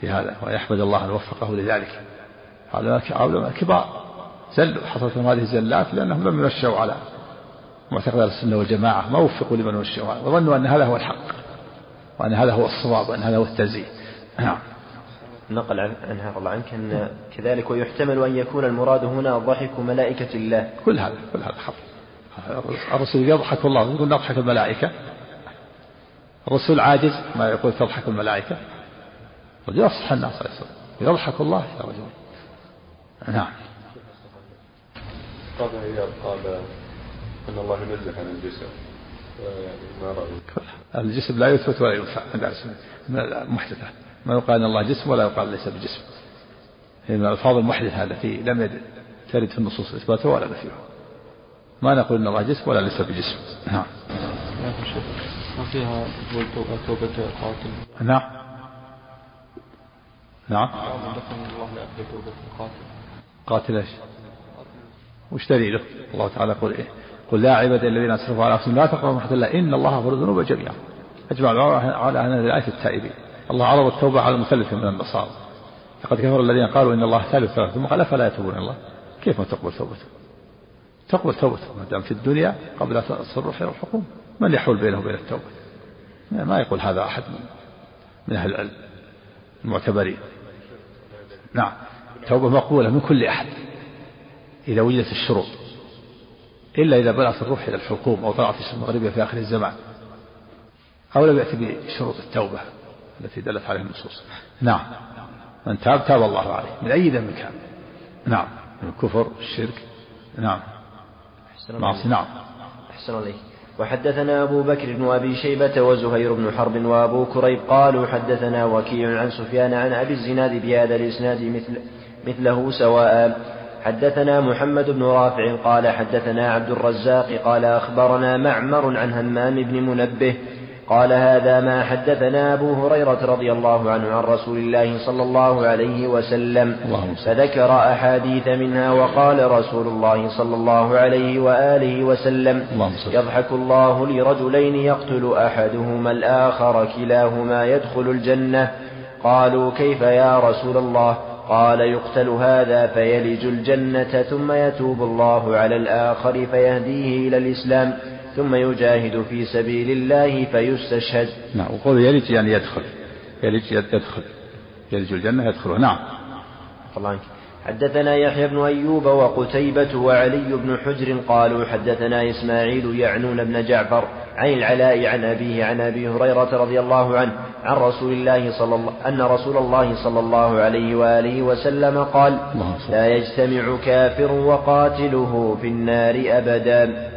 في هذا ويحمد الله أن وفقه لذلك. هذا علماء كبار زلوا حصلت لهم هذه الزلات لأنهم لم ينشأوا على معتقد أهل السنة والجماعة ما وفقوا لمن نشأوا وظنوا أن هذا هو الحق وأن هذا هو الصواب وأن هذا هو التنزيه. نعم. نقل عن عنها الله عنك أن كذلك ويحتمل أن يكون المراد هنا ضحك ملائكة الله. كل هذا كل هذا خطأ. الرسول يضحك الله يقول نضحك الملائكة. الرسول عاجز ما يقول تضحك الملائكة. يصح الناس عليه الصلاة يضحك الله يا رجل نعم. قال أن الله ينزه عن الجسم. ما رأيك؟ الجسم لا يثبت ولا ينفع من المحدثة ما يقال أن الله جسم ولا يقال ليس بجسم. هي من الألفاظ المحدثة التي لم ترد في النصوص إثباتها ولا نفيها. ما نقول أن الله جسم ولا ليس بجسم. نعم. ما فيها توبة قاتل؟ نعم. نعم. الله لا توبة القاتل قاتل إيش؟ وش دليله؟ الله تعالى يقول إيه؟ قل لا عبادي الذين أسرفوا على أنفسهم لا تقربوا رحمة الله إن الله غفور الذنوب جميعا. اجمع على أن الآية التائبين. الله عرض التوبة على المثلث من النصارى. لقد كفر الذين قالوا إن الله ثالث ثلاث ثم قال أفلا يتوبون الله؟ كيف ما تقبل توبته؟ تقبل توبته ما دام في الدنيا قبل تصرف إلى الحكم من يحول بينه وبين التوبة؟ ما يقول هذا أحد من, أهل العلم المعتبرين. نعم توبة مقبولة من كل أحد. إذا وجدت الشروط إلا إذا بلغت الروح إلى الحلقوم أو طلعت الشمس المغربية في آخر الزمان أو لم يأتي بشروط التوبة التي دلت عليها النصوص. نعم. من تاب تاب الله عليه. من أي ذنب كان. نعم. من الكفر الشرك. نعم. معصي نعم. أحسن عليك وحدثنا أبو بكر بن أبي شيبة وزهير بن حرب وأبو كريب قالوا حدثنا وكيع عن سفيان عن أبي الزناد بهذا الإسناد مثل مثله سواء حدثنا محمد بن رافع قال حدثنا عبد الرزاق قال أخبرنا معمر عن همام بن منبه قال هذا ما حدثنا أبو هريرة رضي الله عنه عن رسول الله صلى الله عليه وسلم. فذكر أحاديث منها وقال رسول الله صلى الله عليه وآله وسلم. يضحك الله لرجلين يقتل أحدهما الآخر كلاهما يدخل الجنة. قالوا كيف يا رسول الله؟ قال يقتل هذا فيلج الجنة ثم يتوب الله على الآخر فيهديه إلى الإسلام ثم يجاهد في سبيل الله فيستشهد. نعم وقول يلج يعني يدخل. يلج يدخل. يلج الجنة يدخله. نعم. الله عنك. حدثنا يحيى بن أيوب وقتيبة وعلي بن حجر قالوا حدثنا إسماعيل يعنون بن جعفر عن العلاء عن أبيه عن أبي هريرة رضي الله عنه عن رسول الله صلى الله أن رسول الله صلى الله عليه وآله وسلم قال لا يجتمع كافر وقاتله في النار أبدا.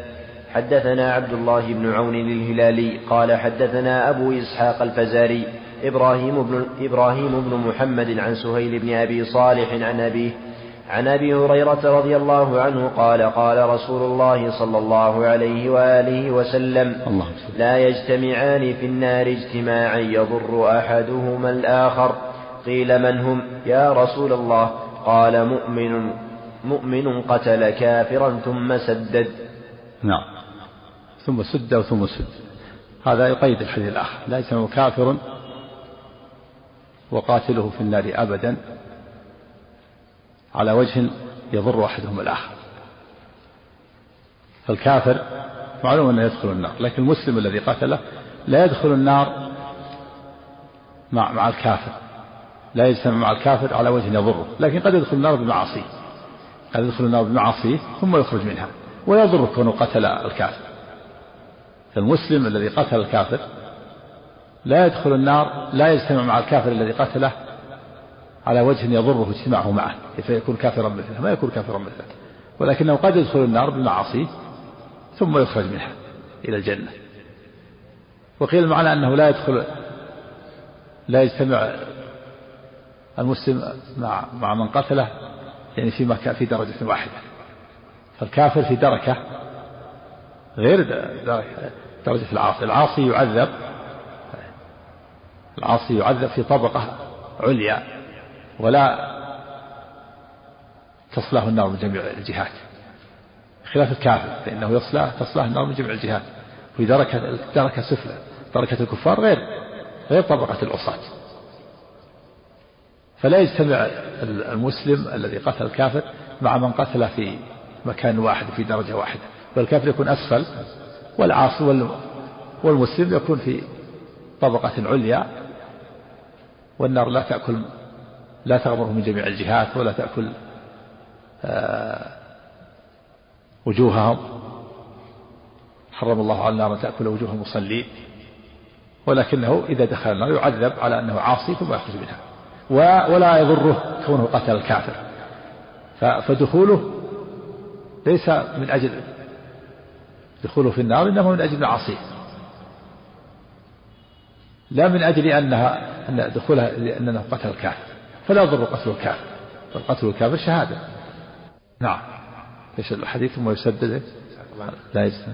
حدثنا عبد الله بن عون الهلالي قال حدثنا أبو إسحاق الفزاري إبراهيم بن, إبراهيم بن محمد عن سهيل بن أبي صالح عن أبيه عن أبي هريرة رضي الله عنه قال قال رسول الله صلى الله عليه وآله وسلم الله. لا يجتمعان في النار اجتماعا يضر أحدهما الآخر. قيل من هم؟ يا رسول الله. قال مؤمن مؤمن قتل كافرا ثم سدد. نعم. ثم سد ثم سد. هذا يقيد الحديث الآخر. لا يجتمع كافر وقاتله في النار ابدا. على وجه يضر أحدهم الآخر. فالكافر معلوم أنه يدخل النار لكن المسلم الذي قتله لا يدخل النار مع مع الكافر لا يجتمع مع الكافر على وجه يضره لكن قد يدخل النار بمعاصيه قد يدخل النار بمعاصيه ثم يخرج منها ويضر كونه قتل الكافر. فالمسلم الذي قتل الكافر لا يدخل النار لا يجتمع مع الكافر الذي قتله على وجه يضره اجتماعه معه فيكون كافرا مثله ما يكون كافرا مثله ولكنه قد يدخل النار بمعاصيه ثم يخرج منها إلى الجنة. وقيل المعنى أنه لا يدخل لا يجتمع المسلم مع مع من قتله يعني في مكان في درجة واحدة. فالكافر في دركة غير درجة العاصي. العاصي يعذب العاصي يعذب في طبقة عليا. ولا تصلاه النار من جميع الجهات. خلاف الكافر فإنه يصلى تصلاه النار من جميع الجهات. في دركة دركة سفلى دركة الكفار غير غير طبقة العصاة. فلا يجتمع المسلم الذي قتل الكافر مع من قتل في مكان واحد في درجة واحدة. بل الكافر يكون أسفل والعاصي والمسلم يكون في طبقة عليا والنار لا تأكل لا تغمره من جميع الجهات ولا تأكل آه، وجوههم. حرم الله على النار أن تأكل وجوه المصلين ولكنه إذا دخل النار يعذب على أنه عاصي ثم يخرج منها. ولا يضره كونه قتل الكافر. فدخوله ليس من أجل دخوله في النار إنما من أجل معاصيه لا من أجل أنها أن دخولها لأنه قتل الكافر. فلا يضر قتل الكافر. بل قتل الكافر شهادة. نعم. إيش الحديث ثم يسدد لا يجتمع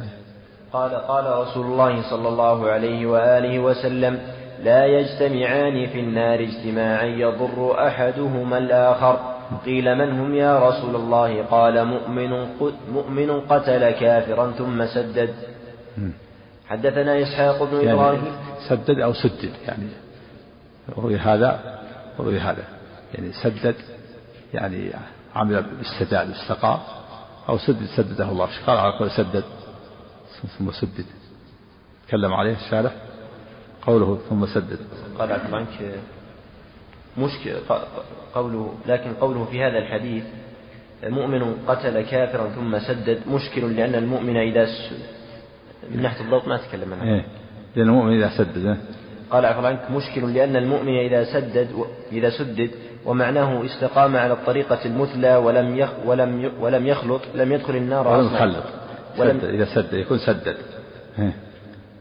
قال قال رسول الله صلى الله عليه وآله وسلم لا يجتمعان في النار اجتماعا يضر أحدهما الآخر. قيل من هم يا رسول الله؟ قال مؤمن مؤمن قتل كافرا ثم سدد. حدثنا إسحاق بن يعني إبراهيم. سدد أو سدد يعني روي هذا وروي هذا. يعني سدد يعني عمل بالسداد استقى أو سدد سدده الله. قال؟ على قول سدد. ثم سدد. تكلم عليه الشارح قوله ثم سدد. قال عبد عنك مشكل قوله لكن قوله في هذا الحديث مؤمن قتل كافرا ثم سدد مشكل لأن المؤمن إذا من ناحية الضبط ما تكلم عنه. إيه. لأن المؤمن إذا سدد؟ قال عفوا عنك مشكل لأن المؤمن إذا سدد إذا سدد ومعناه استقام على الطريقة المثلى ولم يخ ولم ولم يخلط لم يدخل النار ولم يخلط. ولم إذا سدد يكون سدد. إيه.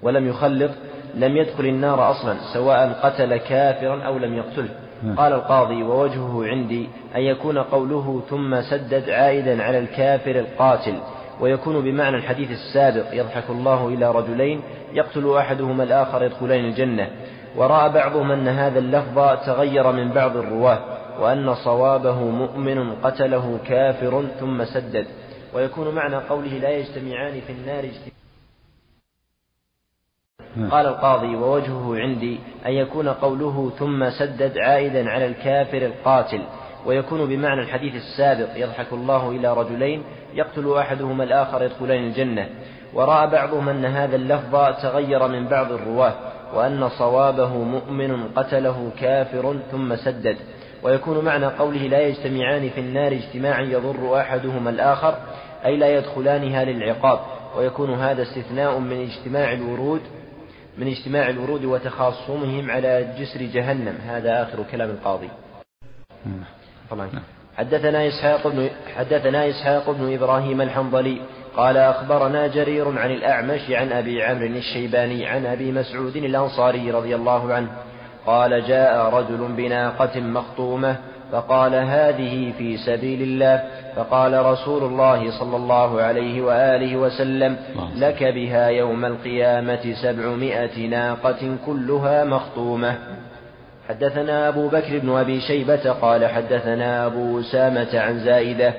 ولم يخلط لم يدخل النار أصلا سواء قتل كافرا أو لم يقتله قال القاضي ووجهه عندي أن يكون قوله ثم سدد عائدا على الكافر القاتل ويكون بمعنى الحديث السابق يضحك الله إلى رجلين يقتل أحدهما الآخر يدخلين الجنة. ورأى بعضهم أن هذا اللفظ تغير من بعض الرواة وأن صوابه مؤمن قتله كافر ثم سدد. ويكون معنى قوله لا يجتمعان في النار اجتماعا. نعم. قال القاضي ووجهه عندي أن يكون قوله ثم سدد عائدا على الكافر القاتل ويكون بمعنى الحديث السابق يضحك الله إلى رجلين يقتل أحدهما الآخر يدخلين الجنة ورأى بعضهم أن هذا اللفظ تغير من بعض الرواة وأن صوابه مؤمن قتله كافر ثم سدد. ويكون معنى قوله لا يجتمعان في النار اجتماعا يضر أحدهما الآخر أي لا يدخلانها للعقاب. ويكون هذا استثناء من اجتماع الورود من اجتماع الورود وتخاصمهم على جسر جهنم. هذا آخر كلام القاضي. طبعا. حدثنا إسحاق بن حدثنا إسحاق بن إبراهيم الحنظلي قال أخبرنا جرير عن الأعمش عن أبي عمرو الشيباني عن أبي مسعود الأنصاري رضي الله عنه قال جاء رجل بناقة مخطومة فقال هذه في سبيل الله فقال رسول الله صلى الله عليه وآله وسلم لك بها يوم القيامة سبعمائة ناقة كلها مخطومة. حدثنا أبو بكر بن أبي شيبة قال حدثنا أبو أسامة عن زائدة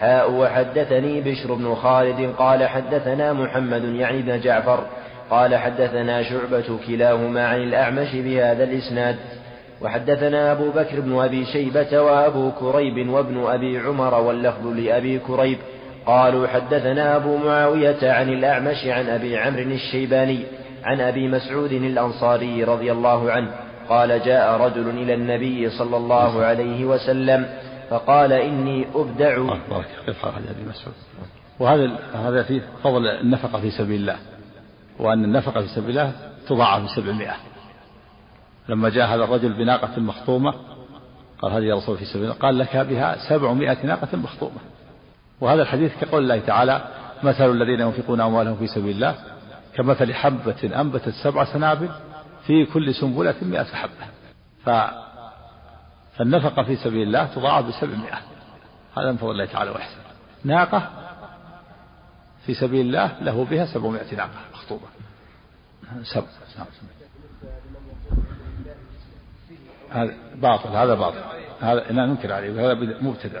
حاء وحدثني بشر بن خالد قال حدثنا محمد يعني بن جعفر قال حدثنا شعبة كلاهما عن الأعمش بهذا الإسناد. وحدثنا أبو بكر بن أبي شيبة وأبو كريب وابن أبي عمر واللفظ لأبي كريب. قالوا حدثنا أبو معاوية عن الأعمش عن أبي عمرو الشيباني عن أبي مسعود الأنصاري رضي الله عنه قال جاء رجل إلى النبي صلى الله عليه وسلم فقال إني أبدع. بارك أبي مسعود. وهذا هذا فيه فضل النفقة في سبيل الله وأن النفقة في سبيل الله تضاعف بسبعمائة لما جاء هذا الرجل بناقة مخطومة قال هذه يا رسول في سبيل الله قال لك بها سبعمائة ناقة مخطومة. وهذا الحديث كقول الله تعالى مثل الذين ينفقون أموالهم في سبيل الله كمثل حبة أنبتت سبع سنابل في كل سنبلة مئة حبة. فالنفقة في سبيل الله تضاعف بسبعمائة. هذا من فضل الله تعالى وإحسان ناقة في سبيل الله له بها سبعمائة ناقة مخطوبة. سبع. نعم. هذا باطل هذا باطل. هذا لا ننكر عليه هذا مبتدع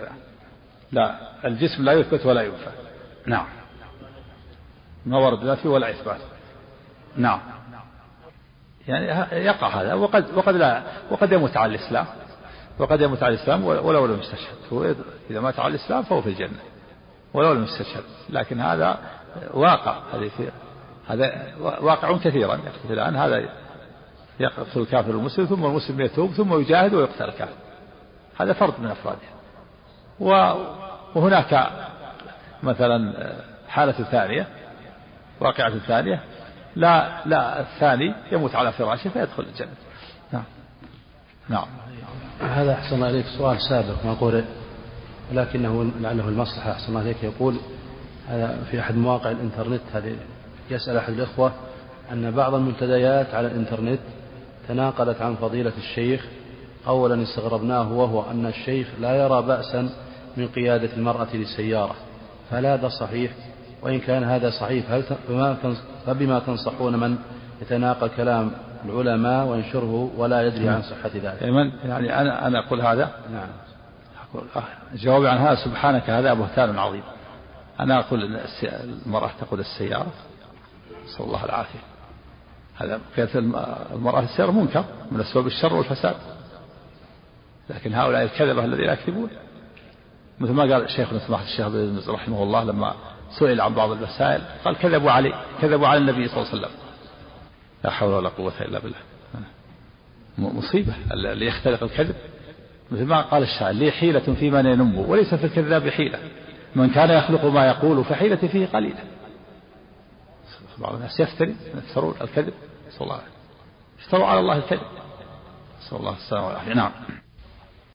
لا الجسم لا يثبت ولا ينفى نعم. ما ورد لا فيه ولا إثبات. نعم. يعني يقع هذا وقد وقد لا وقد يموت على الإسلام. وقد يموت على الإسلام ولو لم يستشهد. هو إذا مات على الإسلام فهو في الجنة. ولو لم يستشهد. لكن هذا واقع. هذه هذا واقع كثيرا. الآن. هذا يقتل الكافر المسلم ثم المسلم يتوب ثم يجاهد ويقتل الكافر. هذا فرد من أفراده. وهناك مثلا حالة ثانية واقعة ثانية. لا لا الثاني يموت على فراشه فيدخل الجنة. نعم. نعم. هذا أحسن الله إليك سؤال سابق ما قول لكنه لعله المصلحة أحسن الله إليك. يقول هذا في أحد مواقع الإنترنت هذه يسأل أحد الإخوة أن بعض المنتديات على الإنترنت تناقلت عن فضيلة الشيخ. أولا استغربناه وهو أن الشيخ لا يرى بأسا من قيادة المرأة للسيارة فهل هذا صحيح. وإن كان هذا صحيح هل فبما تنصحون من يتناقل كلام العلماء وينشره ولا يدري عن صحة ذلك. يعني, يعني أنا أنا أقول هذا. نعم. أقول جوابي عن هذا سبحانك هذا بهتان عظيم. أنا أقول المرأة تقود السيارة. نسأل الله العافية. هذا قيادة المرأة السيارة منكر من أسباب الشر والفساد. لكن هؤلاء الكذبة الذين يكذبون مثل ما قال شيخنا سماحة الشيخ بن رحمه الله لما سئل عن بعض المسائل قال كذبوا علي كذبوا على النبي صلى الله عليه وسلم. لا حول ولا قوة إلا بالله. مصيبة. اللي يختلق الكذب؟ مثل ما قال الشاعر لي حيلة في من ينم وليس في الكذاب حيلة. من كان يخلق ما يقول فحيلتي فيه قليلة. بعض الناس يفتري يفترون الكذب. صلى الله عليه اشتروا على الله الكذب. صلى الله عليه وسلم. نعم.